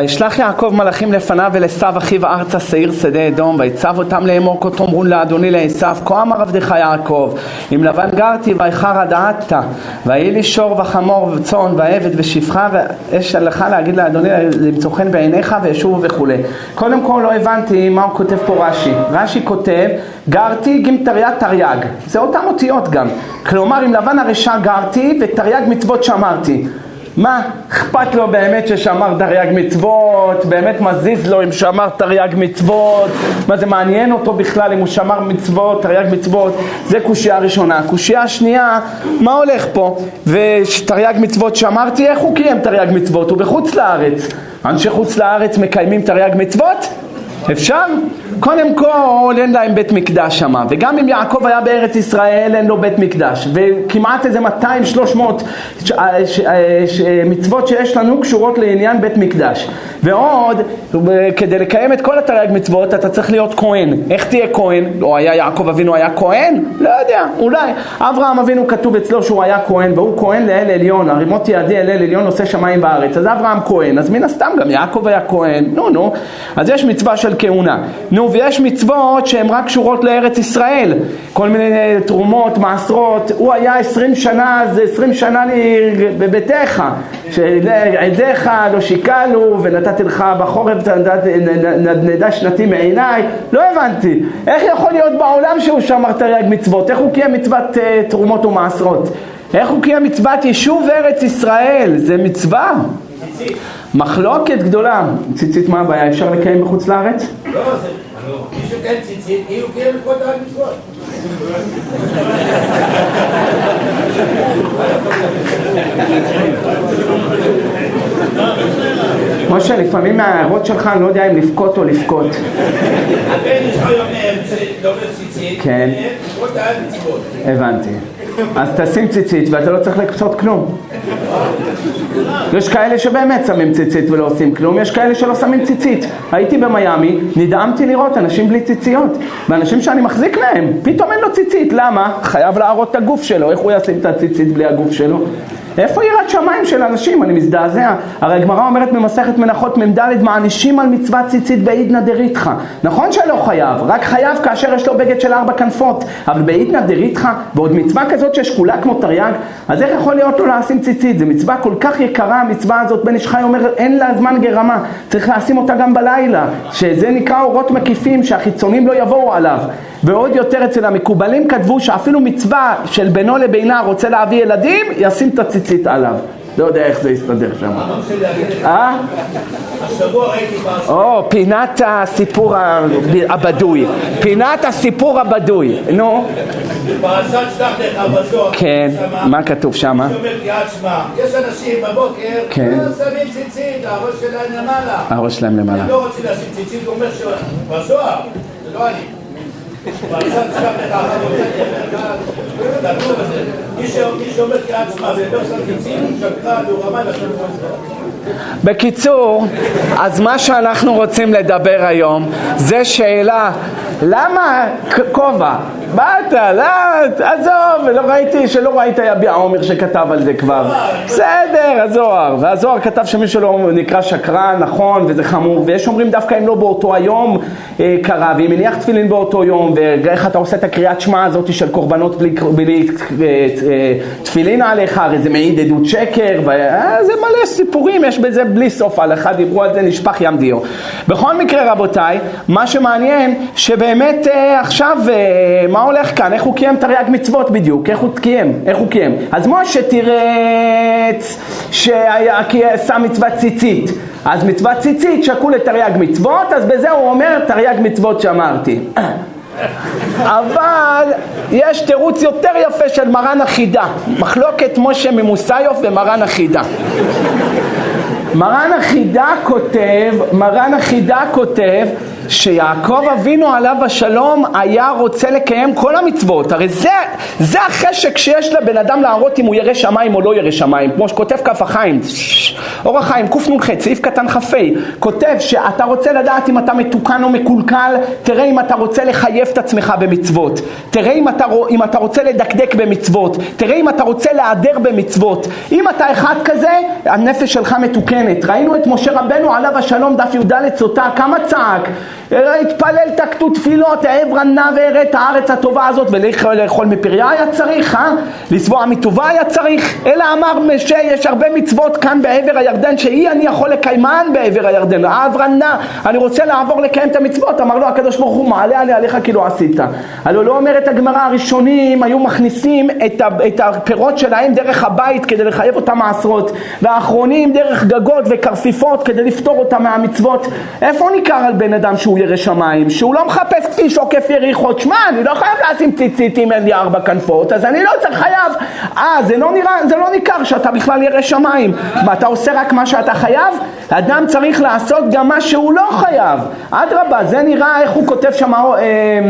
וישלח יעקב מלאכים לפניו ולעשו אחיו ארצה שעיר שדה אדום ויצב אותם לאמור כה תאמרו לאדוני לעשו כה אמר עבדך יעקב אם לבן גרתי ואיחר עדת ויהי לי שור וחמור וצאן ועבד ושפחה ואש לך להגיד לאדוני למצוא חן בעיניך וישובו וכולי. קודם כל לא הבנתי מה הוא כותב פה רש"י. רש"י כותב גרתי גימטריה תרי"ג. זה אותם אותיות גם. כלומר אם לבן הרשע גרתי ותרי"ג מצוות שמרתי מה אכפת לו באמת ששמר תרי"ג מצוות, באמת מזיז לו אם שמר תרי"ג מצוות, מה זה מעניין אותו בכלל אם הוא שמר מצוות, תרי"ג מצוות, זה קושייה ראשונה. קושייה שנייה, מה הולך פה? ותרי"ג מצוות שמרתי, איך הוא קיים תרי"ג מצוות? הוא בחוץ לארץ. אנשי חוץ לארץ מקיימים תרי"ג מצוות? אפשר? קודם כל אין להם בית מקדש שמה, וגם אם יעקב היה בארץ ישראל אין לו בית מקדש, וכמעט איזה 200-300 מצוות שיש לנו קשורות לעניין בית מקדש. ועוד, כדי לקיים את כל התרי"ג מצוות אתה צריך להיות כהן. איך תהיה כהן? או היה יעקב אבינו היה כהן? לא יודע, אולי. אברהם אבינו כתוב אצלו שהוא היה כהן, והוא כהן לאל עליון, הרימות ידי אל אל עליון עושה שמיים בארץ. אז אברהם כהן, אז מן הסתם גם יעקב היה כהן, נו נו. אז יש מצווה של כהונה. נו, ויש מצוות שהן רק קשורות לארץ ישראל. כל מיני תרומות, מעשרות. הוא היה עשרים שנה, זה עשרים שנה בביתך. שעדיך לא שיקלו ונתתי לך בחורף נדנדה שנתי מעיניי. לא הבנתי. איך יכול להיות בעולם שהוא שמר תרי"ג מצוות? איך הוא קיים מצוות uh, תרומות ומעשרות? איך הוא קיים מצוות יישוב ארץ ישראל? זה מצווה. מחלוקת גדולה. ציצית מה הבעיה? אפשר לקיים בחוץ לארץ? לא, זה... מי שקיים ציצית, כאילו קיים את כל המצוות. משה, לפעמים מההערות שלך אני לא יודע אם לבכות או לבכות. הבן שלך אומר, לא ציצית, כן. הבנתי. אז תשים ציצית ואתה לא צריך לקצות כלום. יש כאלה שבאמת שמים ציצית ולא עושים כלום, יש כאלה שלא שמים ציצית. הייתי במיאמי, נדהמתי לראות אנשים בלי ציציות, ואנשים שאני מחזיק להם, פתאום אין לו ציצית, למה? חייב להראות את הגוף שלו, איך הוא ישים את הציצית בלי הגוף שלו? איפה יראת שמיים של אנשים? אני מזדעזע. הרי הגמרא אומרת במסכת מנחות מ"ד מענישים על מצוות ציצית בעידנא דריתחא. נכון שלא חייב, רק חייב כאשר יש לו בגד של ארבע כנפות. אבל בעידנא דריתחא, ועוד מצווה כזאת ששקולה כמו תרי"ג, אז איך יכול להיות לו לשים ציצית? זו מצווה כל כך יקרה, המצווה הזאת. בן איש חי אומר אין לה זמן גרמה, צריך לשים אותה גם בלילה. שזה נקרא אורות מקיפים, שהחיצונים לא יבואו עליו. ועוד יותר אצל המקובלים כתבו שאפילו מצווה של בינו לבינה רוצה להביא ילדים, ישים את הציצית עליו. לא יודע איך זה יסתדר שם. אה? או, פינת הסיפור הבדוי. פינת הסיפור הבדוי. נו. בפרשת שלח לך בזוהר. כן, מה כתוב שם? יש אנשים בבוקר, כן. שמים ציצית, הראש שלהם למעלה. הראש שלהם למעלה. הם לא רוצים לשים ציצית, הוא אומר שבזוהר, זה לא אני. בקיצור, אז מה שאנחנו רוצים לדבר היום זה שאלה למה כובע? באת, לא, עזוב, לא ראיתי, שלא ראית יביע עומר שכתב על זה כבר. בסדר, הזוהר. והזוהר כתב שמישהו לא נקרא שקרן, נכון, וזה חמור, ויש אומרים דווקא אם לא באותו היום אה, קרה, ואם מניח תפילין באותו יום, ואיך אתה עושה את הקריאת שמע הזאת של קורבנות בלי, בלי אה, אה, תפילין עליך, הרי זה מעיד עדות שקר, וזה מלא סיפורים, יש בזה בלי סוף, אחד דיברו על זה, נשפך ים דיו. בכל מקרה, רבותיי, מה שמעניין, שבאמת עכשיו, מה הולך כאן? איך הוא קיים תרי"ג מצוות בדיוק? איך הוא קיים? איך הוא קיים? אז משה תירץ ששם מצוות ציצית. אז מצוות ציצית שקול לתרי"ג מצוות, אז בזה הוא אומר תרי"ג מצוות שאמרתי. אבל יש תירוץ יותר יפה של מרן החידה, מחלוקת משה ממוסיוף ומרן החידה. מרן החידה כותב, מרן החידה כותב שיעקב אבינו עליו השלום היה רוצה לקיים כל המצוות, הרי זה, זה החשק שיש לבן אדם להראות אם הוא ירא שמיים או לא ירא שמיים, כמו שכותב כף החיים, אור החיים, קנ"ח, סעיף קטן כ"ה, כותב שאתה רוצה לדעת אם אתה מתוקן או מקולקל, תראה אם אתה רוצה לחייב את עצמך במצוות, תראה אם אתה, אם אתה רוצה לדקדק במצוות, תראה אם אתה רוצה להיעדר במצוות, אם אתה אחד כזה, הנפש שלך מתוקנת. ראינו את משה רבנו עליו השלום, דף י"ד סוטה, כמה צעק. התפלל תקטו תפילות, העברה נע ואראה את הארץ הטובה הזאת, ולאכול מפריה היה צריך, אה? לסבוע מטובה היה צריך. אלא אמר משה, יש הרבה מצוות כאן בעבר הירדן, שהיא אני יכול לקיימן בעבר הירדן. העברה נע, אני רוצה לעבור לקיים את המצוות. אמר לו הקדוש ברוך הוא, מעלה עלי עליך כי לא עשית. הלוא לא אומרת הגמרא, הראשונים היו מכניסים את הפירות שלהם דרך הבית כדי לחייב אותם מעשרות, והאחרונים דרך גגות וכרפיפות כדי לפתור אותם מהמצוות. איפה ניכר על בן אדם שהוא ירא שמיים? שהוא לא מחפש כפי שוקף יריחו, שמע, אני לא חייב לשים ציצית אם אין לי ארבע כנפות, אז אני לא צריך חייב. אה, זה לא נראה, זה לא ניכר שאתה בכלל ירא שמיים. מה, אתה עושה רק מה שאתה חייב? אדם צריך לעשות גם מה שהוא לא חייב. אדרבה, זה נראה איך הוא כותב שם... אה,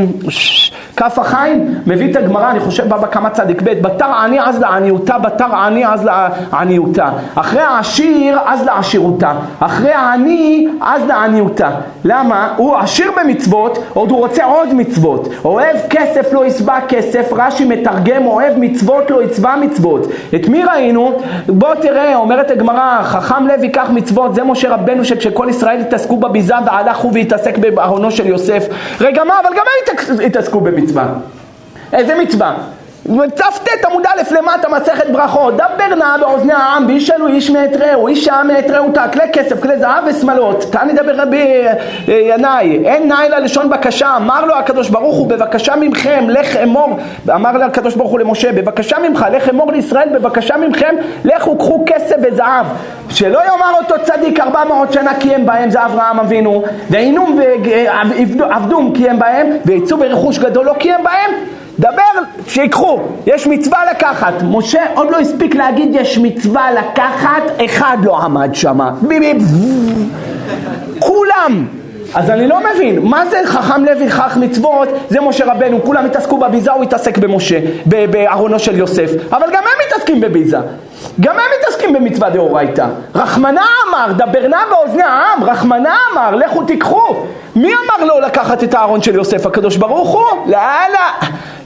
כף החיים מביא את הגמרא, אני חושב בבא כמה צדיק ב', בתר עני אז לעניותה, בתר עני אז לעניותה. אחרי העשיר אז לעשירותה. אחרי העני אז לעניותה. למה? הוא עשיר במצוות, עוד הוא רוצה עוד מצוות. אוהב כסף לא יצבע כסף, רש"י מתרגם, אוהב מצוות לא יצבע מצוות. את מי ראינו? בוא תראה, אומרת הגמרא, חכם לב ייקח מצוות, זה משה רבנו שכשכל ישראל התעסקו בביזה והלכו והתעסק בארונו של יוסף. רגע מה, אבל גם הם התעסקו במצווה. איזה מצווה? צ"ט עמוד א' למטה מסכת ברכות, דבר נא באוזני העם וישאלו איש מאת רעהו, איש העם מאת רעותה, כלי כסף, כלי זהב ושמלות. תעני דבר רבי אה, ינאי, אין נאי ללשון בקשה, אמר לו הקדוש ברוך הוא, בבקשה ממכם, לך אמור, אמר לו הקדוש ברוך הוא למשה, בבקשה ממך, לך אמור לישראל, בבקשה ממכם, לכו קחו כסף וזהב. שלא יאמר אותו צדיק ארבע מאות שנה קיים בהם, זה אברהם אבינו, ועינום ועבדום קיים בהם, ויצאו ברכוש גדול לא קיים בהם. דבר, שיקחו, יש מצווה לקחת. משה עוד לא הספיק להגיד יש מצווה לקחת, אחד לא עמד שם. כולם. אז אני לא מבין, מה זה חכם לוי חך מצוות, זה משה רבנו, כולם התעסקו בביזה, הוא התעסק במשה, בארונו של יוסף, אבל גם הם מתעסקים בביזה, גם הם מתעסקים במצווה דאורייתא. רחמנא אמר, דבר נא באוזני העם, רחמנא אמר, לכו תיקחו. מי אמר לו לקחת את הארון של יוסף, הקדוש ברוך הוא? לאללה.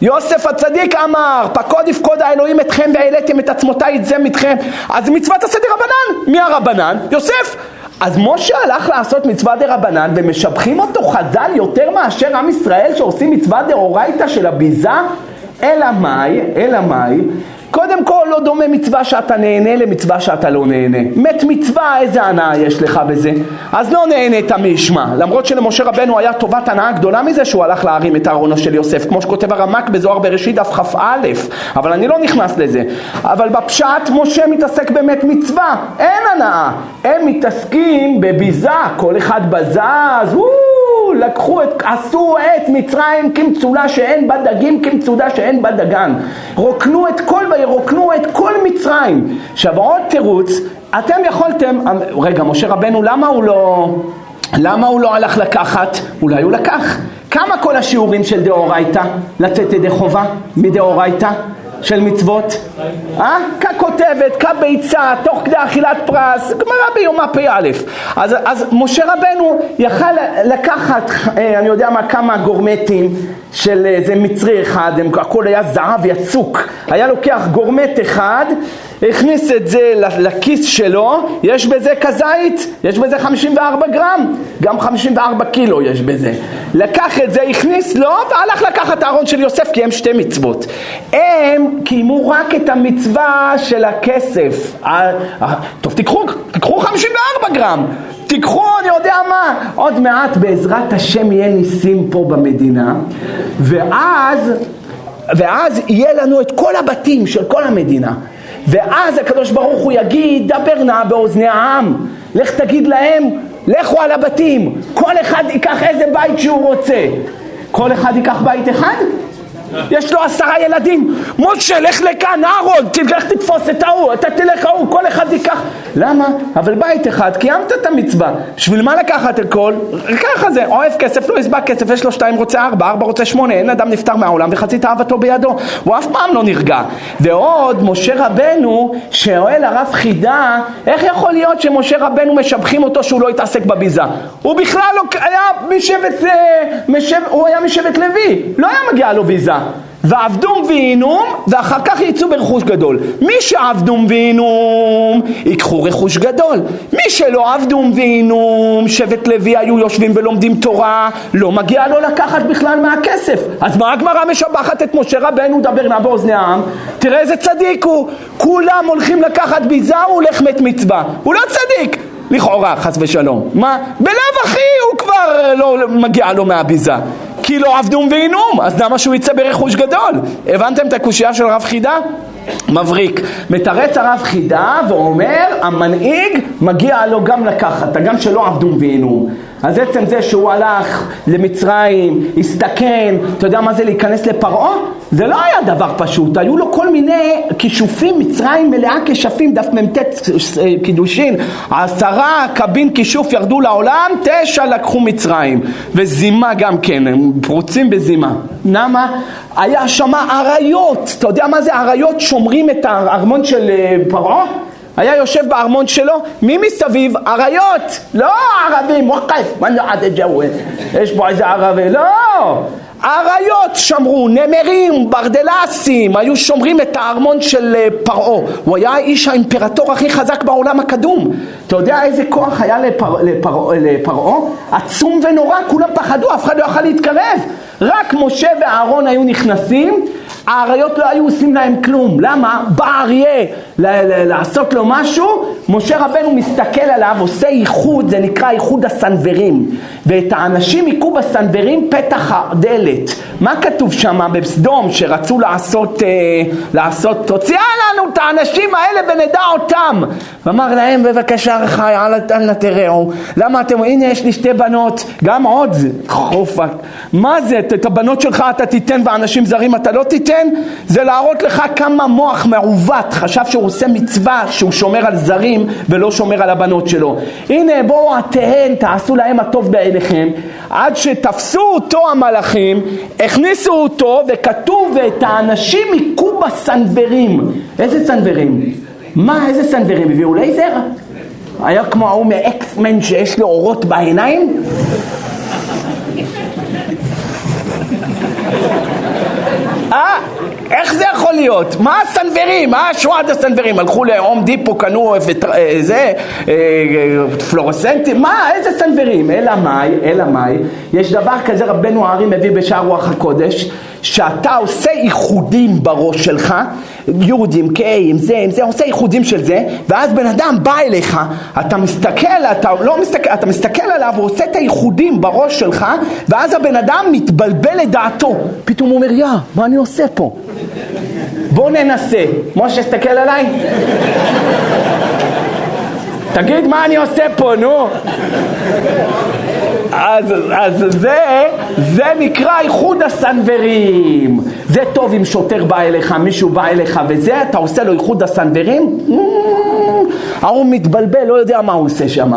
יוסף הצדיק אמר, פקוד יפקוד האלוהים אתכם והעליתם את עצמותיי את זה מתכם. אז מצוות עשה דרבנן. מי הרבנן? יוסף. אז משה הלך לעשות מצווה דה רבנן ומשבחים אותו חז"ל יותר מאשר עם ישראל שעושים מצווה דאורייתא של הביזה? אלא מאי, אלא מאי, קודם כל לא דומה מצווה שאתה נהנה למצווה שאתה לא נהנה. מת מצווה, איזה הנאה יש לך בזה? אז לא נהנית מי ישמע. למרות שלמשה רבנו היה טובת הנאה גדולה מזה שהוא הלך להרים את ארונו של יוסף, כמו שכותב הרמק בזוהר בראשית דף כ"א, אבל אני לא נכנס לזה. אבל בפשט משה מתעסק באמת מצווה, אין הנאה. הם מתעסקים בביזה, כל אחד בזז, וואו לקחו את, עשו את מצרים כמצולה שאין בה דגים, כמצודה שאין בה דגן. רוקנו את כל, רוקנו את כל מצרים. עכשיו עוד תירוץ, אתם יכולתם, רגע, משה רבנו, למה הוא לא... למה הוא לא הלך לקחת? אולי הוא לקח. כמה כל השיעורים של דאורייתא? לצאת ידי חובה מדאורייתא? של מצוות? אה? ככותבת, כביצה, תוך כדי אכילת פרס, גמרא ביומה פ"א. אז, אז משה רבנו יכל לקחת, אה, אני יודע מה, כמה גורמטים של איזה מצרי אחד, הכל היה זהב יצוק. היה לוקח גורמט אחד, הכניס את זה לכיס שלו, יש בזה כזית, יש בזה 54 גרם, גם 54 קילו יש בזה. לקח את זה, הכניס לו, והלך לקחת את הארון של יוסף, כי הם שתי מצוות. הם קיימו רק את המצווה של הכסף. טוב, תיקחו, תיקחו 54 גרם. תיקחו, אני יודע מה, עוד מעט בעזרת השם יהיה ניסים פה במדינה, ואז, ואז יהיה לנו את כל הבתים של כל המדינה. ואז הקדוש ברוך הוא יגיד, דבר נא באוזני העם, לך תגיד להם, לכו על הבתים, כל אחד ייקח איזה בית שהוא רוצה. כל אחד ייקח בית אחד? יש לו עשרה ילדים, משה לך לכאן, אהרון, תלך תתפוס את ההוא, אתה תלך ההוא, כל אחד ייקח. למה? אבל בית אחד, קיימת את המצווה. בשביל מה לקחת הכל? ככה זה, אוהב כסף, לא יסבע כסף, יש לו שתיים רוצה ארבע, ארבע רוצה שמונה, אין אדם נפטר מהעולם וחצי תאוותו בידו. הוא אף פעם לא נרגע. ועוד, משה רבנו, שואל הרב חידה, איך יכול להיות שמשה רבנו משבחים אותו שהוא לא התעסק בביזה? הוא בכלל לא היה משבט, אה, משב, הוא היה משבט לוי, לא היה מגיע לו ביזה. ועבדום ועינום, ואחר כך יצאו ברכוש גדול. מי שעבדום ועינום, ייקחו רכוש גדול. מי שלא עבדום ועינום, שבט לוי היו יושבים ולומדים תורה, לא מגיע לו לקחת בכלל מהכסף. אז מה הגמרא משבחת את משה רבנו, דבר נא באוזני העם? תראה איזה צדיק הוא. כולם הולכים לקחת ביזה, הוא הולך מת מצווה. הוא לא צדיק. לכאורה, חס ושלום. מה? בלאו הכי הוא כבר לא מגיע לו מהביזה. כי לא עבדום ועינום, אז למה שהוא יצא ברכוש גדול? הבנתם את הקושייה של רב חידה? מבריק. מתרץ הרב חידה ואומר, המנהיג מגיע לו גם לקחת, הגם שלא עבדום ועינום. אז עצם זה שהוא הלך למצרים, הסתכן, אתה יודע מה זה להיכנס לפרעה? זה לא היה דבר פשוט, היו לו כל מיני כישופים, מצרים מלאה כשפים, דף מ"ט קידושין, עשרה קבין כישוף ירדו לעולם, תשע לקחו מצרים, וזימה גם כן, הם פרוצים בזימה. למה? היה שם אריות, אתה יודע מה זה אריות שומרים את הארמון של אה, פרעה? היה יושב בארמון שלו, מי מסביב? אריות, לא ערבים, וואקף, יש פה איזה ערבי, לא! אריות שמרו, נמרים, ברדלסים, היו שומרים את הארמון של אה, פרעה. הוא היה האיש האימפרטור הכי חזק בעולם הקדום. אתה יודע איזה כוח היה לפרעה? לפר... לפר... עצום ונורא, כולם פחדו, אף אחד לא יכל להתקרב. רק משה ואהרון היו נכנסים, האריות לא היו עושים להם כלום. למה? בא אריה לעשות לו משהו, משה רבנו מסתכל עליו, עושה איחוד, זה נקרא איחוד הסנוורים. ואת האנשים היכו בסנוורים פתח הדלת. מה כתוב שם בסדום שרצו לעשות, אה, לעשות, תוציאה לנו את האנשים האלה ונדע אותם. ואמר להם בבקשה רחי, אל נא תראו. למה אתם, הנה יש לי שתי בנות, גם עוד חופק. מה זה, את הבנות שלך אתה תיתן ואנשים זרים אתה לא תיתן? זה להראות לך כמה מוח מעוות חשב שהוא עושה מצווה שהוא שומר על זרים ולא שומר על הבנות שלו. הנה בואו אתן, תעשו להם הטוב בעיניכם. עד שתפסו אותו המלאכים, הכניסו אותו וכתוב ואת האנשים היכו בסנוורים. איזה סנוורים? מה, איזה סנוורים? הביאו לייזר? היה כמו ההוא מאקסמן שיש לו אורות בעיניים? אה? איך זה יכול להיות? מה הסנוורים? מה שורת הסנוורים? הלכו להום דיפו, קנו איזה פלורסנטים? מה? איזה סנוורים? אלא מאי, אלא מאי, יש דבר כזה רבנו הארי מביא בשער רוח הקודש, שאתה עושה איחודים בראש שלך, יהודים, קהים, זה, עם זה, עושה איחודים של זה, ואז בן אדם בא אליך, אתה מסתכל, אתה לא מסתכל, אתה מסתכל עליו, הוא עושה את האיחודים בראש שלך, ואז הבן אדם מתבלבל לדעתו. פתאום הוא אומר, יא, מה אני עושה פה? בוא ננסה. משה, תסתכל עליי. תגיד מה אני עושה פה, נו. אז, אז זה, זה נקרא איחוד הסנוורים. זה טוב אם שוטר בא אליך, מישהו בא אליך וזה, אתה עושה לו איחוד הסנוורים? ההוא מתבלבל, לא יודע מה הוא עושה שם.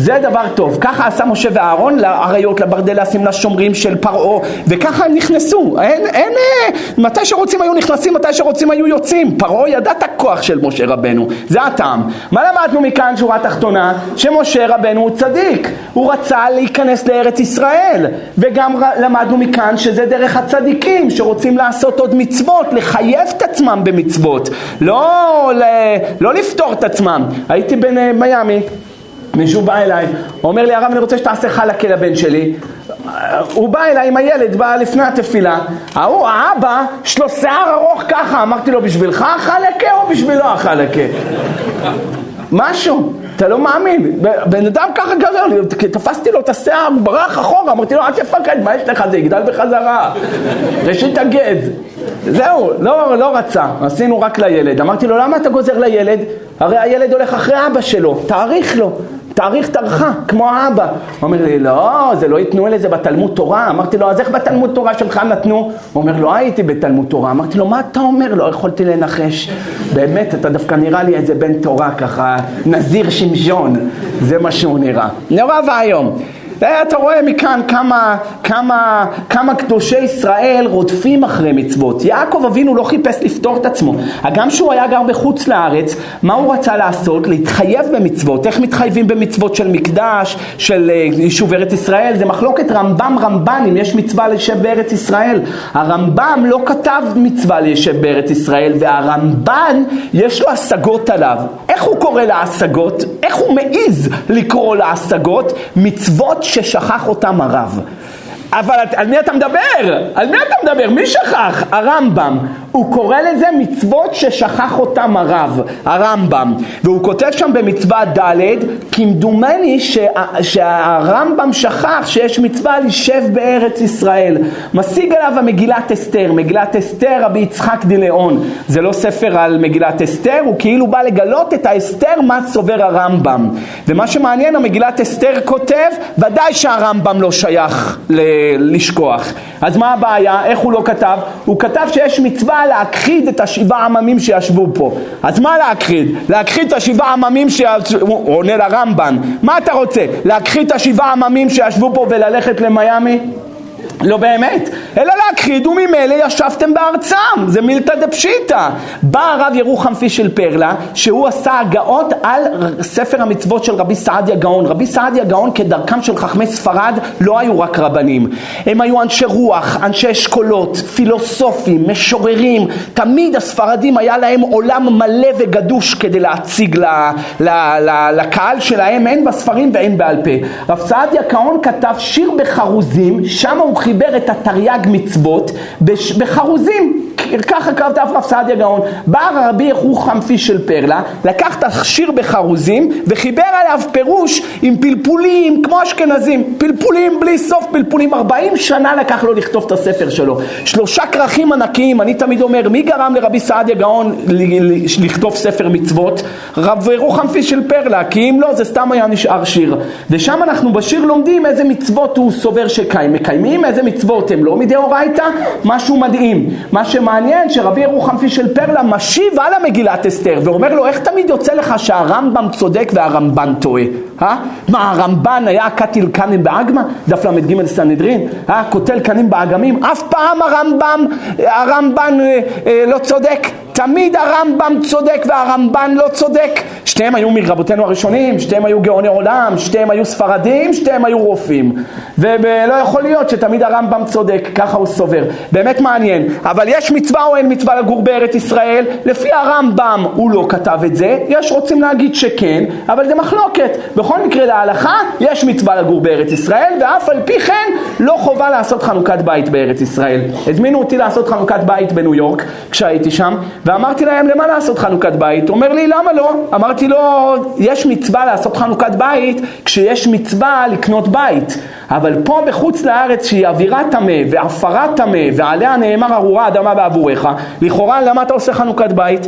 זה דבר טוב. ככה עשה משה ואהרון לאריות, לברדלסים, לשומרים של פרעה, וככה הם נכנסו. אין, אין, אה, מתי שרוצים היו נכנסים, מתי שרוצים היו יוצאים. פרעה ידע את הכוח של משה רבנו, זה הטעם. מה למדנו מכאן, שורה תחתונה? שמשה רבנו הוא צדיק. הוא רצה להיכנס לארץ ישראל, וגם למדנו מכאן שזה דרך הצדיקים שרוצים לעשות עוד מצוות, לחייב את עצמם במצוות, לא, לא לפתור את עצמם. הייתי במיאמי. מישהו בא אליי, אומר לי הרב אני רוצה שתעשה חלקה לבן שלי. הוא בא אליי עם הילד, בא לפני התפילה. ההוא, האבא, יש לו שיער ארוך ככה. אמרתי לו בשבילך החלקה או בשבילו החלקה? משהו, אתה לא מאמין, בן אדם ככה גרר לי, תפסתי לו את השיער, הוא ברח אחורה, אמרתי לו אל תפקד, מה יש לך, זה יגדל בחזרה, ראשית הגז, זהו, לא, לא רצה, עשינו רק לילד, אמרתי לו למה אתה גוזר לילד? הרי הילד הולך אחרי אבא שלו, תאריך לו תאריך תרחה, כמו האבא. הוא אומר לי, לא, זה לא ייתנו לזה בתלמוד תורה. אמרתי לו, אז איך בתלמוד תורה שלך נתנו? הוא אומר, לא הייתי בתלמוד תורה. אמרתי לו, מה אתה אומר? לא יכולתי לנחש. באמת, אתה דווקא נראה לי איזה בן תורה ככה, נזיר שמשון. זה מה שהוא נראה. נורא ואיום. אתה רואה מכאן כמה, כמה, כמה קדושי ישראל רודפים אחרי מצוות. יעקב אבינו לא חיפש לפתור את עצמו. גם כשהוא היה גר בחוץ לארץ, מה הוא רצה לעשות? להתחייב במצוות. איך מתחייבים במצוות של מקדש, של אה, יישוב ארץ ישראל? זה מחלוקת רמב"ם רמב"ן אם יש מצווה ליישב בארץ ישראל. הרמב"ם לא כתב מצווה ליישב בארץ ישראל, והרמב"ן יש לו השגות עליו. איך הוא קורא להשגות? איך הוא מעז לקרוא להשגות? מצוות ששכח אותם הרב. אבל על מי אתה מדבר? על מי אתה מדבר? מי שכח? הרמב"ם. הוא קורא לזה מצוות ששכח אותם הרב, הרמב"ם. והוא כותב שם במצווה ד', כמדומני שה, שהרמב"ם שכח שיש מצווה לשב בארץ ישראל. משיג עליו המגילת אסתר, מגילת אסתר רבי יצחק דילאון. זה לא ספר על מגילת אסתר, הוא כאילו בא לגלות את האסתר מה סובר הרמב"ם. ומה שמעניין, המגילת אסתר כותב, ודאי שהרמב"ם לא שייך ל- לשכוח. אז מה הבעיה? איך הוא לא כתב? הוא כתב שיש מצווה להכחיד את השבעה עממים שישבו פה. אז מה להכחיד? להכחיד את השבעה עממים שישבו, הוא עונה לרמב"ן, מה אתה רוצה? להכחיד את השבעה עממים שישבו פה וללכת למיאמי? לא באמת, אלא להכחיד וממילא ישבתם בארצם, זה מילתא דפשיטא. בא הרב ירוחם פישל פרלה, שהוא עשה הגאות על ספר המצוות של רבי סעדיה גאון. רבי סעדיה גאון כדרכם של חכמי ספרד לא היו רק רבנים, הם היו אנשי רוח, אנשי אשכולות, פילוסופים, משוררים, תמיד הספרדים היה להם עולם מלא וגדוש כדי להציג ל, ל, ל, לקהל שלהם, הן בספרים והן בעל פה. רב סעדיה גאון כתב שיר בחרוזים, שם הוא חיבר את התרי"ג מצוות בחרוזים, ככה כתב רב סעדיה גאון. בא רבי יחוכם פישל פרלה, לקח את השיר בחרוזים וחיבר עליו פירוש עם פלפולים כמו אשכנזים, פלפולים בלי סוף פלפולים, 40 שנה לקח לו לכתוב את הספר שלו. שלושה כרכים ענקיים, אני תמיד אומר, מי גרם לרבי סעדיה גאון לכתוב ספר מצוות? רב ירוחם פישל פרלה, כי אם לא זה סתם היה נשאר שיר. ושם אנחנו בשיר לומדים איזה מצוות הוא סובר שמקיימים, איזה מצוות הם לא מדאורייתא, משהו מדהים. מה שמעניין שרבי ירוחם פישל פרלה משיב על המגילת אסתר ואומר לו איך תמיד יוצא לך שהרמב"ם צודק והרמב"ן טועה? אה? מה הרמב"ן היה קטיל קנים באגמא? דף ל"ג סנהדרין? אה? קוטל קנים באגמים? אף פעם הרמב"ם, הרמב"ן אה, אה, לא צודק תמיד הרמב"ם צודק והרמב"ן לא צודק. שתיהם היו מרבותינו הראשונים, שתיהם היו גאוני עולם, שתיהם היו ספרדים, שתיהם היו רופאים. ולא יכול להיות שתמיד הרמב"ם צודק, ככה הוא סובר. באמת מעניין. אבל יש מצווה או אין מצווה לגור בארץ ישראל? לפי הרמב"ם הוא לא כתב את זה, יש רוצים להגיד שכן, אבל זה מחלוקת. בכל מקרה להלכה יש מצווה לגור בארץ ישראל, ואף על פי כן לא חובה לעשות חנוכת בית בארץ ישראל. הזמינו אותי לעשות חנוכת בית בניו יורק כשהייתי שם, ואמרתי להם, למה לעשות חנוכת בית? הוא אומר לי, למה לא? אמרתי לו, יש מצווה לעשות חנוכת בית כשיש מצווה לקנות בית. אבל פה בחוץ לארץ שהיא אווירה טמא ועפרה טמא ועליה נאמר ארורה אדמה בעבורך, לכאורה למה אתה עושה חנוכת בית?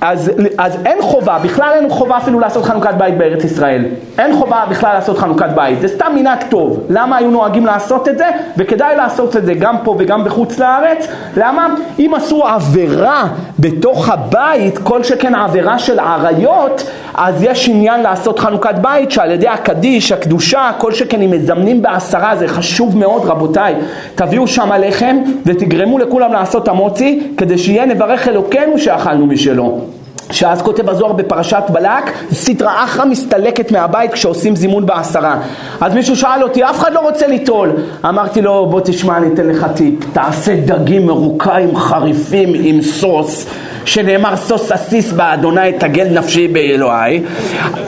אז, אז אין חובה, בכלל אין חובה אפילו לעשות חנוכת בית בארץ ישראל. אין חובה בכלל לעשות חנוכת בית, זה סתם מנהג טוב. למה היו נוהגים לעשות את זה? וכדאי לעשות את זה גם פה וגם בחוץ לארץ. למה? אם עשו עבירה בתוך הבית, כל שכן עבירה של עריות, אז יש עניין לעשות חנוכת בית שעל ידי הקדיש, הקדושה, כל שכן אם מזמנים בעשרה, זה חשוב מאוד רבותיי. תביאו שם לחם ותגרמו לכולם לעשות המוצי, כדי שיהיה נברך אלוקינו שאכלנו משלו. שאז כותב הזוהר בפרשת בלק, סטרא אחרא מסתלקת מהבית כשעושים זימון בעשרה. אז מישהו שאל אותי, אף אחד לא רוצה ליטול. אמרתי לו, בוא תשמע, אני אתן לך טיפ, תעשה דגים מרוקאים חריפים עם סוס. שנאמר סוס עסיס באדוני תגל נפשי באלוהי.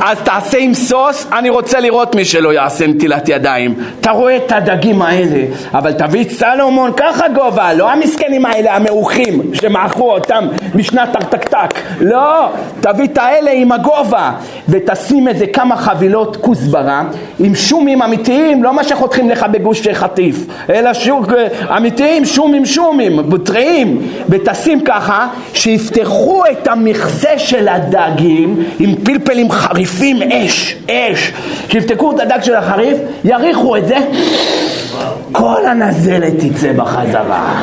אז תעשה עם סוס, אני רוצה לראות מי שלא יעשה נטילת ידיים. אתה רואה את הדגים האלה אבל תביא את סלומון ככה גובה, לא המסכנים האלה המעוכים שמעכו אותם משנת ארתקתק לא, תביא את האלה עם הגובה ותשים איזה כמה חבילות כוסברה עם שומים אמיתיים, לא מה שחותכים לך בגוש חטיף אלא שוק אמיתיים, שומים שומים, טריים ותשים ככה שיפ יפתחו את המכסה של הדגים עם פלפלים חריפים אש, אש. כשיפתחו את הדג של החריף, יריחו את זה, כל הנזלת תצא בחזרה.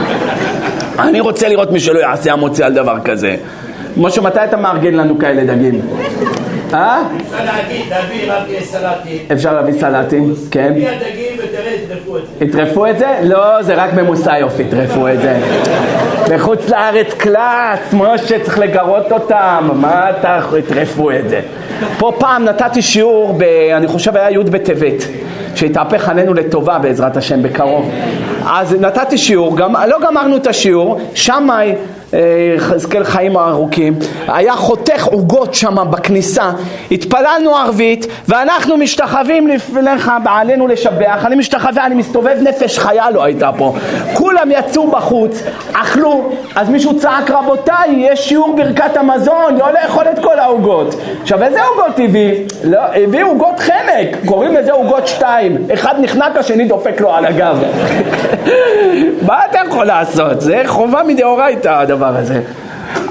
אני רוצה לראות מי שלא יעשה המוציא על דבר כזה. משה, מתי אתה מארגן לנו כאלה דגים? אה? אפשר להגיד, להביא רק סלטים. אפשר להביא סלטים, כן. תביא הדגים ותראה, יטרפו את זה. יטרפו את זה? לא, זה רק במוסאיוף יטרפו את זה. בחוץ לארץ קלאס, משה צריך לגרות אותם, מה אתה, יטרפו את זה. פה פעם נתתי שיעור, ב, אני חושב היה י' בטבת, שהתהפך עלינו לטובה בעזרת השם בקרוב. אז נתתי שיעור, גם, לא גמרנו את השיעור, שמאי יחזקאל חיים הארוכים, היה חותך עוגות שם בכניסה, התפללנו ערבית ואנחנו משתחווים לפניך בעלינו לשבח, אני משתחווה, אני מסתובב נפש חיה לא הייתה פה, כולם יצאו בחוץ, אכלו, אז מישהו צעק רבותיי, יש שיעור ברכת המזון, לא לאכול את כל העוגות. עכשיו איזה עוגות הביא? לא, הביא עוגות חנק, קוראים לזה עוגות שתיים, אחד נחנק השני דופק לו על הגב. מה אתה יכול לעשות? זה חובה מדאורייתא הדבר הזה.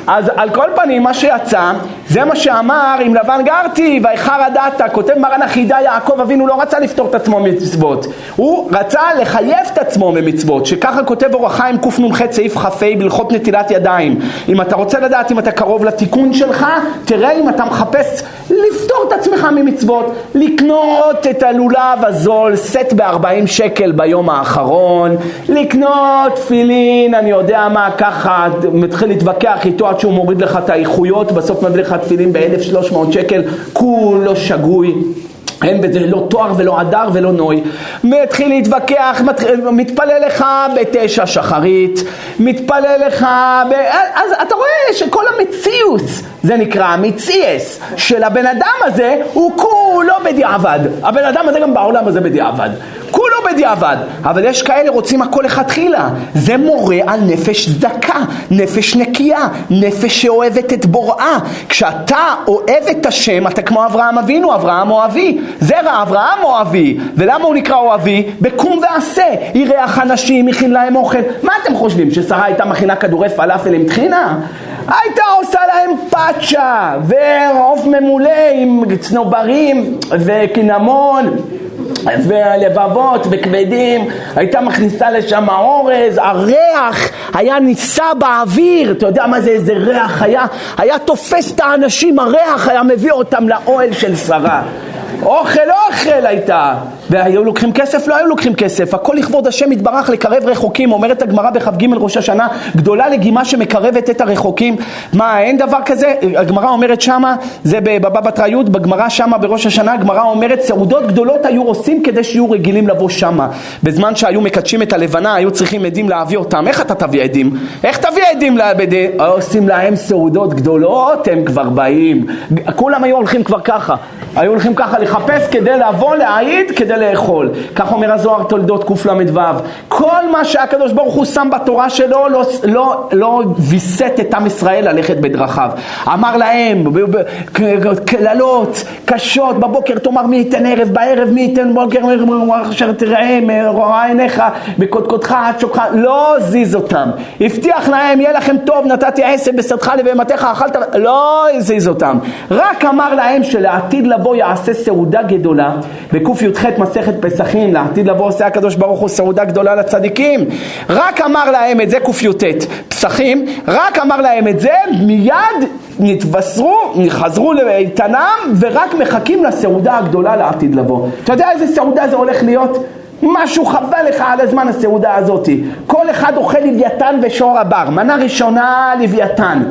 אז על כל פנים מה שיצא זה מה שאמר עם לבן גרתי ואיחר הדתה כותב מרן החידה יעקב אבינו לא רצה לפתור את עצמו ממצוות. הוא רצה לחייב את עצמו ממצוות שככה כותב אור החיים קנ"ח סעיף כ"ה בהלכות נטילת ידיים אם אתה רוצה לדעת אם אתה קרוב לתיקון שלך תראה אם אתה מחפש לפתור את עצמך ממצוות. לקנות את הלולב הזול סט ב-40 שקל ביום האחרון. לקנות תפילין אני יודע מה ככה מתחיל להתווכח איתו עד שהוא מוריד לך את האיכויות בסוף מביא לך תפילין ב-1300 שקל, כולו שגוי. אין בזה לא תואר ולא הדר ולא נוי. מתחיל להתווכח, מתפלל לך בתשע שחרית, מתפלל לך, ב... אז אתה רואה שכל המציאות, זה נקרא המציאס, של הבן אדם הזה הוא כולו בדיעבד. הבן אדם הזה גם בעולם הזה בדיעבד. בדיעבד, אבל יש כאלה רוצים הכל לכתחילה. זה מורה על נפש צדקה, נפש נקייה, נפש שאוהבת את בוראה. כשאתה אוהב את השם, אתה כמו אברהם אבינו, אברהם אוהבי. זרע אברהם אוהבי. ולמה הוא נקרא אוהבי? בקום ועשה. אירח אנשים, הכין להם אוכל. מה אתם חושבים, ששרה הייתה מכינה כדורי פלאפל עם טחינה? הייתה עושה להם פאצ'ה ועוף ממולא עם צנוברים וקינמון ולבבות וכבדים, הייתה מכניסה לשם אורז, הריח היה נישא באוויר, אתה יודע מה זה איזה ריח היה? היה תופס את האנשים, הריח היה מביא אותם לאוהל של שרה. אוכל אוכל הייתה והיו לוקחים כסף? לא היו לוקחים כסף הכל לכבוד השם יתברך לקרב רחוקים אומרת הגמרא בכ"ג ראש השנה גדולה לגימה שמקרבת את הרחוקים מה אין דבר כזה? הגמרא אומרת שמה זה בבבא בתרא י' בגמרא שמה בראש השנה הגמרא אומרת סעודות גדולות היו עושים כדי שיהיו רגילים לבוא שמה בזמן שהיו מקדשים את הלבנה היו צריכים עדים להביא אותם איך אתה תביא עדים? איך תביא עדים לעבדי? עושים להם סעודות גדולות הם כבר באים כולם היו הולכים כבר ככה היו הולכים ככה לחפש כדי לבוא להעיד, כדי לאכול. כך אומר הזוהר תולדות קל"ו. כל מה שהקדוש ברוך הוא שם בתורה שלו לא, לא, לא ויסת את עם ישראל ללכת בדרכיו. אמר להם קללות קשות, בבוקר תאמר מי ייתן ערב, בערב מי ייתן בוקר, אשר תראה רואה עיניך, בקודקודך עד שוקך, לא זיז אותם. הבטיח להם, יהיה לכם טוב, נתתי עשב בשדך לבהמתך, אכלת, לא זיז אותם. רק אמר להם שלעתיד לבוא יעשה סעודה גדולה, בקי"ח מסכת פסחים, לעתיד לבוא עושה הקדוש ברוך הוא סעודה גדולה לצדיקים. רק אמר להם את זה קי"ט, פסחים, רק אמר להם את זה, מיד נתבשרו, חזרו לאיתנם, ורק מחכים לסעודה הגדולה לעתיד לבוא. אתה יודע איזה סעודה זה הולך להיות? משהו חבל לך על הזמן הסעודה הזאתי. כל אחד אוכל לוויתן ושור הבר. מנה ראשונה לוויתן.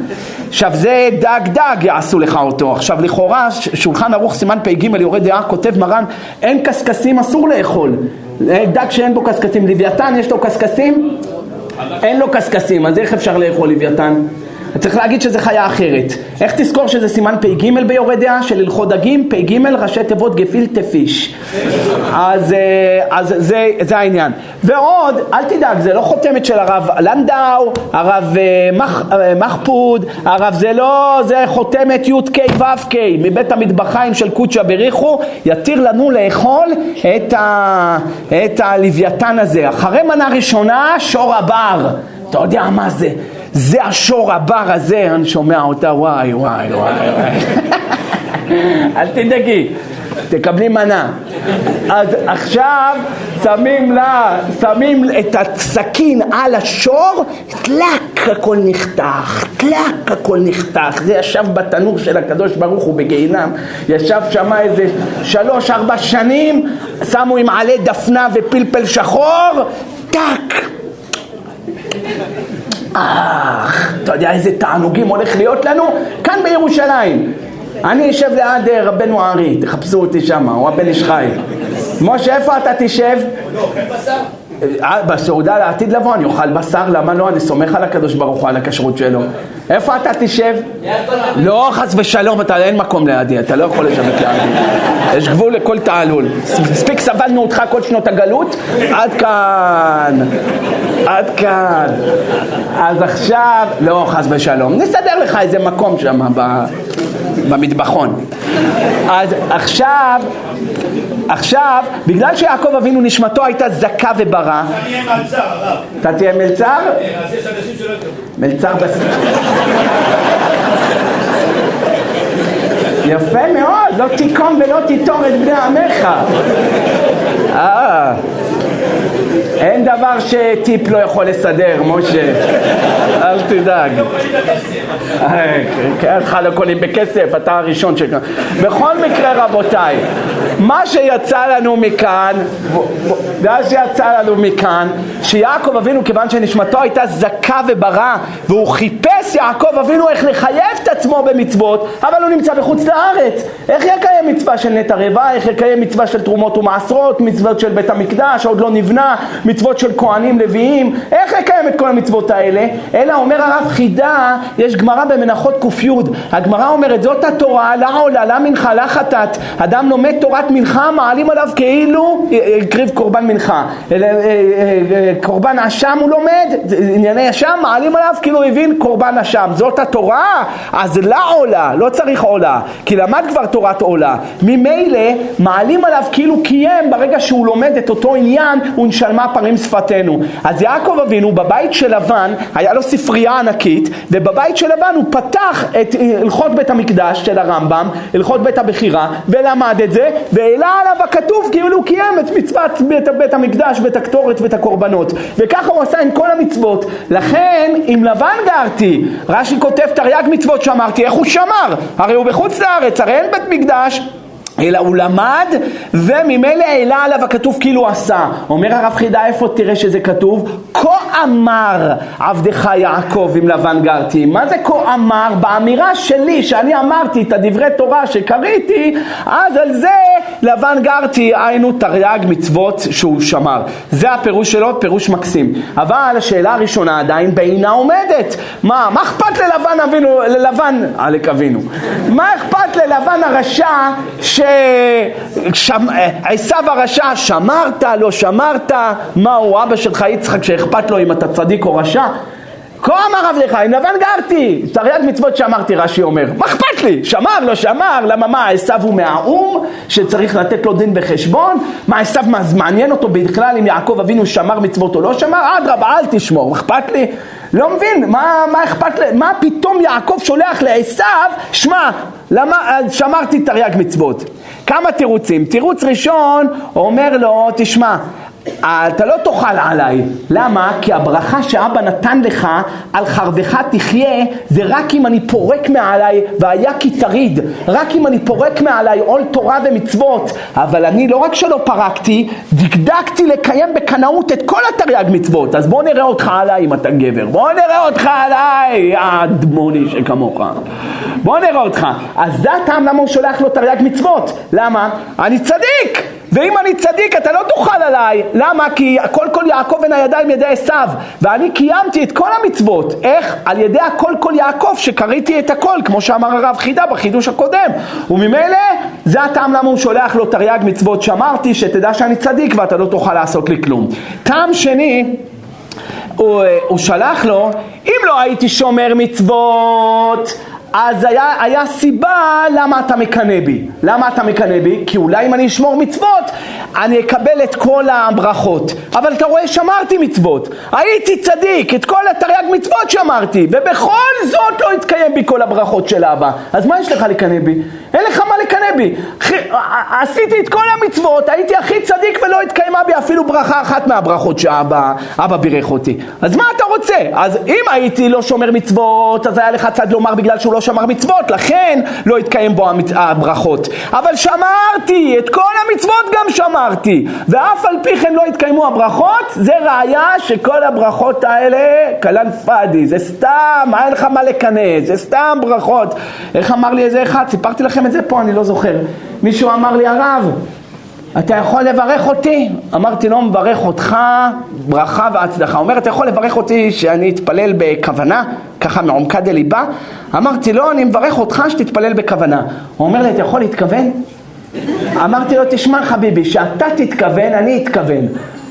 עכשיו זה דג דג יעשו לך אותו. עכשיו לכאורה שולחן ערוך סימן פ"ג יורה דעה כותב מרן אין קשקשים אסור לאכול. דג שאין בו קשקשים. לוויתן יש לו קשקשים? אין לו קשקשים אז איך אפשר לאכול לוויתן? צריך להגיד שזה חיה אחרת. איך תזכור שזה סימן פ"ג ביורי דעה של הלכות דגים? פ"ג ראשי תיבות גפילטע פיש. אז, אה, אז זה, זה העניין. ועוד, אל תדאג, זה לא חותמת של הרב לנדאו, הרב אה, מח, אה, מחפוד, הרב זה לא, זה חותמת י"ק ו"ק מבית המטבחיים של קודשא בריחו, יתיר לנו לאכול את, ה, את הלוויתן הזה. אחרי מנה ראשונה, שור הבר. אתה יודע מה זה? זה השור הבר הזה, אני שומע אותה, וואי, וואי, וואי, וואי. אל תדאגי. תקבלי מנה. אז עכשיו שמים לה, שמים את הסכין על השור, טלק הכל נחתך, טלק הכל נחתך. זה ישב בתנור של הקדוש ברוך הוא בגיהינם, ישב שם איזה שלוש ארבע שנים, שמו עם עלי דפנה ופלפל שחור, טאק. אך, אתה יודע איזה תענוגים הולך להיות לנו? כאן בירושלים. אני אשב ליד אה, רבנו הארי, תחפשו אותי שם, הוא הבן איש חי. משה, איפה אתה תשב? לא, כן בשר? אה, בסעודה לעתיד לבוא אני אוכל בשר, למה לא? אני סומך על הקדוש ברוך הוא, על הכשרות שלו. איפה אתה תשב? לא, חס ושלום, אתה אין מקום לידי, אתה לא יכול לשווק לידי. יש גבול לכל תעלול. מספיק סבלנו אותך כל שנות הגלות, עד כאן. עד כאן. אז עכשיו, לא, חס ושלום, נסדר לך איזה מקום שם במטבחון. אז עכשיו, עכשיו, בגלל שיעקב אבינו נשמתו הייתה זכה וברא, אתה תהיה מלצר? כן, אז יש אנשים שלא יתקבלו. מלצר בס... יפה מאוד, לא תיקום ולא תיטור את בני עמך. אין דבר שטיפ לא יכול לסדר, משה. אל תדאג. אה, כן, לא קונים בכסף, אתה הראשון ש... בכל מקרה, רבותיי, מה שיצא לנו מכאן, מה שיצא לנו מכאן, שיעקב אבינו, כיוון שנשמתו הייתה זכה וברא, והוא חיפש יעקב אבינו איך לחייב את עצמו במצוות, אבל הוא נמצא בחוץ לארץ. איך יקיים מצווה של נטע רבע, איך יקיים מצווה של תרומות ומעשרות, מצוות של בית המקדש, עוד לא נבנה, מצוות של כהנים לוויים, איך יקיים את כל המצוות האלה? אלא אומר הרב חידה, יש גמרא במנחות ק"י, הגמרא אומרת זאת התורה, לה עולה, לה מנחה, לה חטאת, אדם לומד תורת מנחה, מעלים עליו כאילו הקריב קורבן מנחה, אה, אה, אה, קורבן אשם הוא לומד, ענייני אשם, מעלים עליו כאילו הבין קורבן אשם, זאת התורה, אז לה עולה, לא צריך עולה, כי למד כבר תורת עולה, ממילא מעלים עליו כאילו קיים ברגע שהוא לומד את אותו עניין, הוא נשלמה פרים שפתנו. אז יעקב אבינו בבית של לבן, היה לו ספרייה ענקית, ובבית של לבן הוא פתח את הלכות בית המקדש של הרמב"ם, הלכות בית הבחירה, ולמד את זה, והעלה עליו הכתוב כאילו הוא קיים את מצוות בית, בית המקדש ואת הקטורת ואת הקורבנות. וככה הוא עשה עם כל המצוות. לכן, עם לבן גרתי, רש"י כותב תרי"ג מצוות שמרתי, איך הוא שמר? הרי הוא בחוץ לארץ, הרי אין בית מקדש. אלא הוא למד וממילא העלה עליו הכתוב כאילו עשה. אומר הרב חידה איפה תראה שזה כתוב? כה אמר עבדך יעקב עם לבן גרתי. מה זה כה אמר? באמירה שלי שאני אמרתי את הדברי תורה שקריתי אז על זה לבן גרתי היינו תרי"ג מצוות שהוא שמר. זה הפירוש שלו, פירוש מקסים. אבל השאלה הראשונה עדיין בעינה עומדת. מה, מה אכפת ללבן אבינו, ללבן, עלק אבינו, מה אכפת ללבן הרשע ש... שעשו הרשע, שמרת, לא שמרת, מה הוא אבא שלך יצחק שאכפת לו אם אתה צדיק או רשע? כה אמר עבדך, עם לבן גרתי, תרי"ג מצוות שאמרתי, רש"י אומר. מה אכפת לי? שמר, לא שמר, למה מה, עשו הוא מהאו"ם שצריך לתת לו דין וחשבון? מה, עשו מעניין אותו בכלל אם יעקב אבינו שמר מצוות או לא שמר? אדרבה, אל תשמור, אכפת לי? לא מבין, מה, מה אכפת? מה פתאום יעקב שולח לעשו, שמע, שמרתי תרי"ג מצוות? כמה תירוצים. תירוץ ראשון, אומר לו, תשמע, אתה לא תאכל עליי. למה? כי הברכה שאבא נתן לך, על חרבך תחיה, זה רק אם אני פורק מעליי, והיה כי תריד. רק אם אני פורק מעליי עול תורה ומצוות. אבל אני לא רק שלא פרקתי, דקדקתי לקיים בקנאות את כל התרי"ג מצוות. אז בוא נראה אותך עליי אם אתה גבר. בוא נראה אותך עליי, האדמוני שכמוך. בוא נראה אותך. אז זה הטעם למה הוא שולח לו תרי"ג מצוות. למה? אני צדיק! ואם אני צדיק אתה לא תאכל עליי, למה? כי הכל כל יעקב בין הידיים ידי עשיו, ואני קיימתי את כל המצוות, איך? על ידי הכל כל יעקב שקריתי את הכל, כמו שאמר הרב חידה בחידוש הקודם, וממילא זה הטעם למה הוא שולח לו תרי"ג מצוות, שמרתי שתדע שאני צדיק ואתה לא תוכל לעשות לי כלום. טעם שני, הוא, הוא שלח לו, אם לא הייתי שומר מצוות, אז היה, היה סיבה למה אתה מקנא בי. למה אתה מקנא בי? כי אולי אם אני אשמור מצוות, אני אקבל את כל הברכות. אבל אתה רואה, שמרתי מצוות. הייתי צדיק, את כל התרי"ג מצוות שמרתי, ובכל זאת לא התקיים בי כל הברכות של אבא. אז מה יש לך לקנא בי? אין לך מה לקנא בי. עשיתי את כל המצוות, הייתי הכי צדיק ולא התקיימה בי אפילו ברכה אחת מהברכות שאבא בירך אותי. אז מה אתה רוצה? אז אם הייתי לא שומר מצוות, אז היה לך צד לומר בגלל שהוא לא שמר מצוות, לכן לא התקיים בו. הברכות. אבל שמרתי, את כל המצוות גם שמרתי, ואף על פי כן לא התקיימו הברכות, זה ראיה שכל הברכות האלה כלן פאדי, זה סתם, אין לך מה לקנא, זה סתם ברכות. איך אמר לי איזה אחד? סיפרתי לכם את זה פה, אני לא זוכר. מישהו אמר לי, הרב, אתה יכול לברך אותי? אמרתי לו, לא מברך אותך ברכה והצלחה. הוא אומר, אתה יכול לברך אותי שאני אתפלל בכוונה, ככה מעומקה דליבה? אמרתי לו, לא, אני מברך אותך שתתפלל בכוונה. הוא אומר לי, אתה יכול להתכוון? אמרתי לו, תשמע חביבי, שאתה תתכוון, אני אתכוון.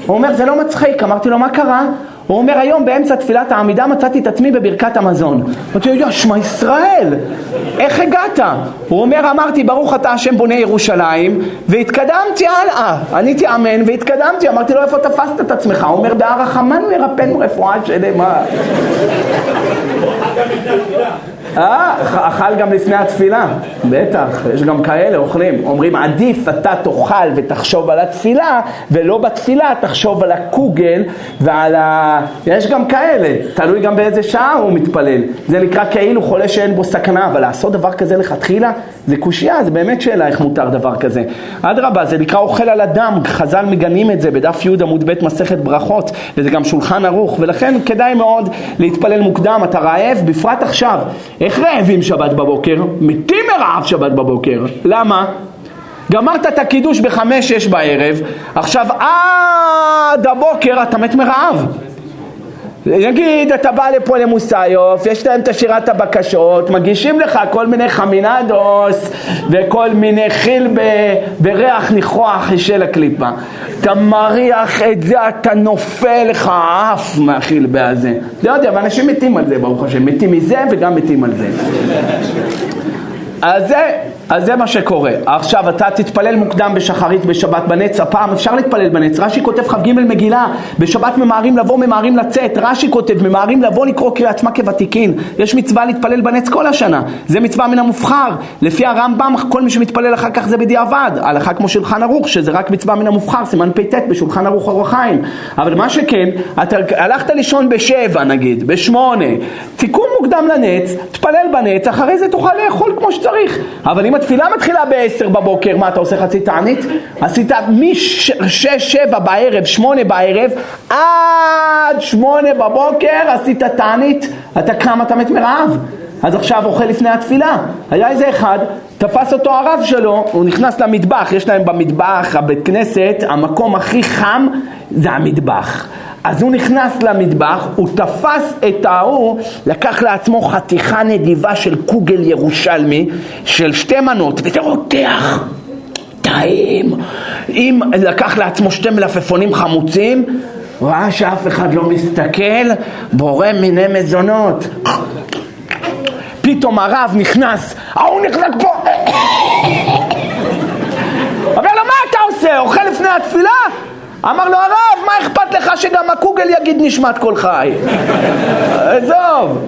הוא אומר, זה לא מצחיק. אמרתי לו, מה קרה? הוא אומר, היום באמצע תפילת העמידה מצאתי את עצמי בברכת המזון. אמרתי לו, שמע ישראל, איך הגעת? הוא אומר, אמרתי, ברוך אתה השם בונה ירושלים, והתקדמתי הלאה. עניתי אמן והתקדמתי, אמרתי לו, איפה תפסת את עצמך? הוא אומר, בהר החמנו ירפאנו רפואה שלמה. אה, אכל גם לפני התפילה, בטח, יש גם כאלה אוכלים. אומרים, עדיף אתה תאכל ותחשוב על התפילה, ולא בתפילה תחשוב על הקוגל ועל ה... יש גם כאלה, תלוי גם באיזה שעה הוא מתפלל. זה נקרא כאילו חולה שאין בו סכנה, אבל לעשות דבר כזה לכתחילה, זה קושייה, זה באמת שאלה איך מותר דבר כזה. אדרבה, זה נקרא אוכל על הדם, חז"ל מגנים את זה בדף י' עמוד ב' מסכת ברכות, וזה גם שולחן ערוך, ולכן כדאי מאוד להתפלל מוקדם, אתה רעב, בפרט עכשיו. איך רעבים שבת בבוקר? מתים מרעב שבת בבוקר. למה? גמרת את הקידוש בחמש-שש בערב, עכשיו עד הבוקר אתה מת מרעב. נגיד אתה בא לפה למוסאיוף, יש להם את שירת הבקשות, מגישים לך כל מיני חמינדוס וכל מיני חיל ב, בריח ניחוח של הקליפה. אתה מריח את זה, אתה נופל לך אף מהחיל הזה. לא יודע, ואנשים מתים על זה ברוך השם, מתים מזה וגם מתים על זה. אז זה, אז זה מה שקורה. עכשיו, אתה תתפלל מוקדם בשחרית בשבת בנץ, הפעם אפשר להתפלל בנץ. רש"י כותב כ"ג מגילה, בשבת ממהרים לבוא, ממהרים לצאת. רש"י כותב, ממהרים לבוא לקרוא קריאת שמע כוותיקין. יש מצווה להתפלל בנץ כל השנה. זה מצווה מן המובחר. לפי הרמב"ם, כל מי שמתפלל אחר כך זה בדיעבד. הלכה כמו שולחן ערוך, שזה רק מצווה מן המובחר, סימן פט בשולחן ערוך אור. אבל מה שכן, אתה הלכת לישון בשבע נגיד, בשמונה, תיקון מוקדם לנץ, תפלל בנץ, אחרי זה תוכל לאכול כמו שצריך. אבל אם התפילה מתחילה ב-10 בבוקר, מה אתה עושה חצי תענית? עשית מ-6-7 בערב, 8 בערב, עד 8 בבוקר עשית תענית, אתה קם, אתה מת מרעב. אז עכשיו אוכל לפני התפילה. היה איזה אחד, תפס אותו הרב שלו, הוא נכנס למטבח, יש להם במטבח, הבית כנסת, המקום הכי חם זה המטבח. אז הוא נכנס למטבח, הוא תפס את ההוא, לקח לעצמו חתיכה נדיבה של קוגל ירושלמי, של שתי מנות, וזה רותח, טעים. אם לקח לעצמו שתי מלפפונים חמוצים, ראה שאף אחד לא מסתכל, בורא מיני מזונות. פתאום הרב נכנס, ההוא נחזק פה. אומר לו, מה אתה עושה? אוכל לפני התפילה? אמר לו הרב, מה אכפת לך שגם הקוגל יגיד נשמת כל חי? עזוב.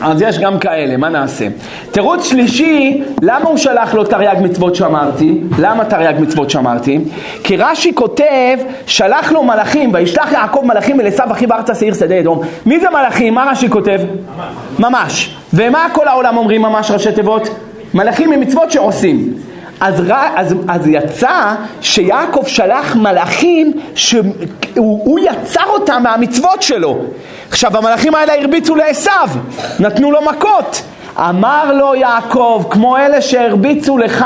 אז יש גם כאלה, מה נעשה? תירוץ שלישי, למה הוא שלח לו תרי"ג מצוות שמרתי? למה תרי"ג מצוות שמרתי? כי רש"י כותב, שלח לו מלאכים, וישלח יעקב מלאכים אל עשיו אחיו ארצה שעיר שדה אדום. מי זה מלאכים? מה רש"י כותב? ממש. ממש. ומה כל העולם אומרים ממש ראשי תיבות? מלאכים הם מצוות שעושים. אז, אז, אז יצא שיעקב שלח מלאכים שהוא יצר אותם מהמצוות שלו. עכשיו המלאכים האלה הרביצו לעשו, נתנו לו מכות. אמר לו יעקב, כמו אלה שהרביצו לך,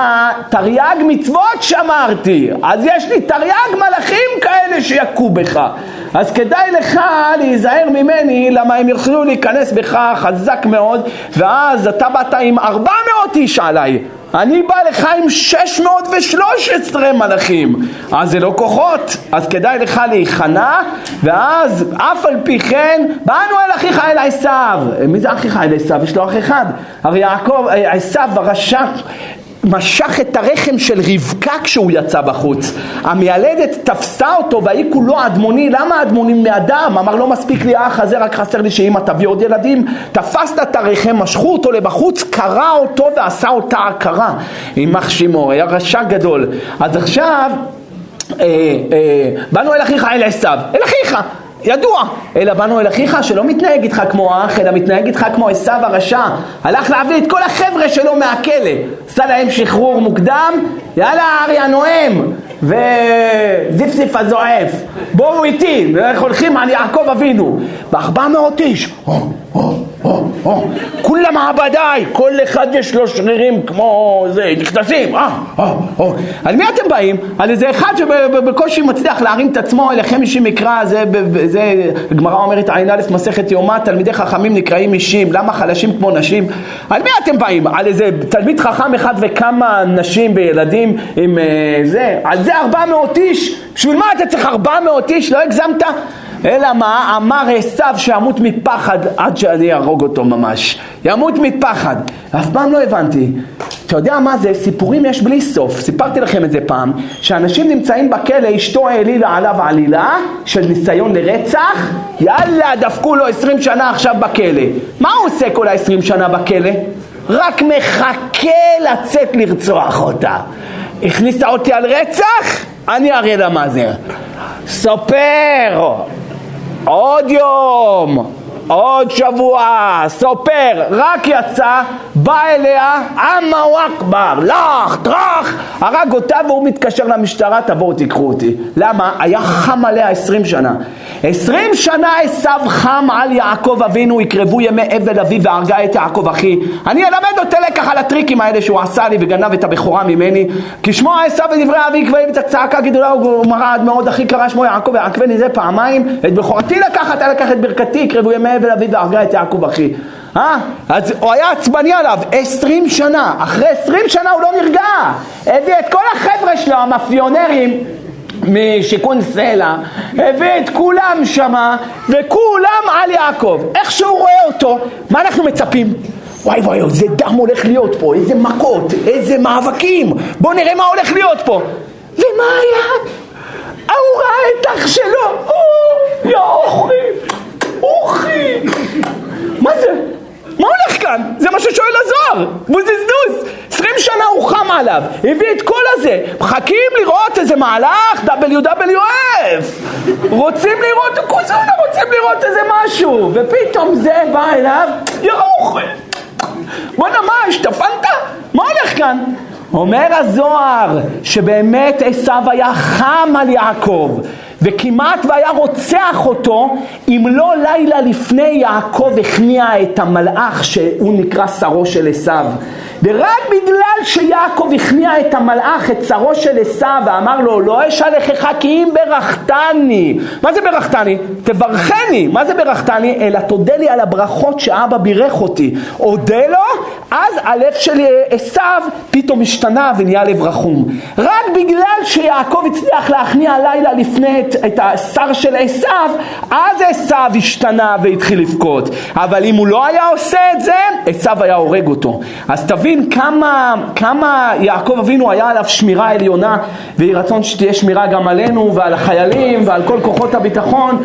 תרי"ג מצוות שמרתי. אז יש לי תרי"ג מלאכים כאלה שיכו בך. אז כדאי לך להיזהר ממני, למה הם יוכלו להיכנס בך חזק מאוד, ואז אתה באת עם ארבע מאות איש עליי. אני בא לך עם 613 מלאכים. אז זה לא כוחות, אז כדאי לך להיכנע, ואז אף על פי כן, באנו אל אחיך אל עשיו. מי זה אחיך אל עשיו? יש לו אח אחד. הרי יעקב, עשיו הרשע משך את הרחם של רבקה כשהוא יצא בחוץ. המיילדת תפסה אותו והיא כולו אדמוני, למה אדמונים מאדם? אמר לא מספיק לי האח הזה, רק חסר לי שאמא תביא עוד ילדים. תפסת את הרחם, משכו אותו לבחוץ, קרע אותו ועשה אותה עקרה. יימח שמו, היה רשע גדול. אז עכשיו, אה, אה, באנו אל אחיך אל עשיו, אל אחיך. ידוע, אלא באנו אל אחיך שלא מתנהג איתך כמו אח, אלא מתנהג איתך כמו עשיו הרשע. הלך להביא את כל החבר'ה שלו מהכלא. עשה להם שחרור מוקדם, יאללה ארי הנואם, וזיפזיף הזועף. בואו איתי, איך הולכים על יעקב אבינו. בארבע מאות איש. כולם מעבדיי, כל אחד יש לו שרירים כמו זה, נכנסים, אה, אה, אה. על מי אתם באים? על איזה אחד שבקושי מצליח להרים את עצמו, אליכם אישי מקרא, זה, זה, גמרא אומרת עין א' מסכת יומא, תלמידי חכמים נקראים אישים, למה חלשים כמו נשים? על מי אתם באים? על איזה תלמיד חכם אחד וכמה נשים וילדים עם זה? על זה ארבע מאות איש? בשביל מה אתה צריך ארבע מאות איש? לא הגזמת? אלא מה? אמר עשיו שימות מפחד עד שאני אהרוג אותו ממש. ימות מפחד. אף פעם לא הבנתי. אתה יודע מה זה? סיפורים יש בלי סוף. סיפרתי לכם את זה פעם, שאנשים נמצאים בכלא, אשתו העלילה עליו עלילה של ניסיון לרצח, יאללה, דפקו לו עשרים שנה עכשיו בכלא. מה הוא עושה כל העשרים שנה בכלא? רק מחכה לצאת לרצוח אותה. הכניסה אותי על רצח? אני אראה לה מה זה. סופר! עוד יום, עוד שבוע, סופר, רק יצא, בא אליה, אמה אכבר, לך, טראח, הרג אותה והוא מתקשר למשטרה, תבואו תיקחו אותי. למה? היה חם עליה עשרים שנה. עשרים שנה עשיו חם על יעקב אבינו, יקרבו ימי אבל אבי והרגה את יעקב אחי. אני אלמד אותו לקח על הטריקים האלה שהוא עשה לי וגנב את הבכורה ממני. כי שמו עשיו ודברי אבי יקבעים את הצעקה גדולה ומרעד מאוד, אחי קרא שמו יעקב ויעקבני זה פעמיים, את בכורתי לקחת, לקח את ברכתי, יקרבו ימי אבל אבי והרגה את יעקב אחי. אה? אז הוא היה עצבני עליו עשרים שנה, אחרי עשרים שנה הוא לא נרגע, הביא את כל החבר'ה שלו, המאפיונרים משיכון סלע, הביא את כולם שמה, וכולם על יעקב. איך שהוא רואה אותו, מה אנחנו מצפים? וואי וואי, איזה דם הולך להיות פה, איזה מכות, איזה מאבקים, בואו נראה מה הולך להיות פה. ומה היה? ההוא ראה את אח שלו, יא אוכי. מה זה? מה הולך כאן? זה מה ששואל הזוהר, בוזזדוס. עשרים שנה הוא חם עליו, הביא את כל הזה. מחכים לראות איזה מהלך, WWF. רוצים לראות, כוזונה רוצים לראות איזה משהו. ופתאום זה בא אליו, ירוך. בואנה מה, השתפנת? מה הולך כאן? אומר הזוהר שבאמת עשיו היה חם על יעקב וכמעט והיה רוצח אותו אם לא לילה לפני יעקב הכניע את המלאך שהוא נקרא שרו של עשיו ורק בגלל שיעקב הכניע את המלאך, את שרו של עשיו, ואמר לו, לא אשלחך כי אם ברכתני. מה זה ברכתני? תברכני. מה זה ברכתני? אלא תודה לי על הברכות שאבא בירך אותי. אודה לו, אז הלב של עשיו פתאום השתנה ונהיה לב רחום. רק בגלל שיעקב הצליח להכניע לילה לפני את, את השר של עשיו, אז עשיו השתנה והתחיל לבכות. אבל אם הוא לא היה עושה את זה, עשיו היה הורג אותו. אז תבין להבין כמה, כמה יעקב אבינו היה עליו שמירה עליונה ויהי רצון שתהיה שמירה גם עלינו ועל החיילים ועל כל כוחות הביטחון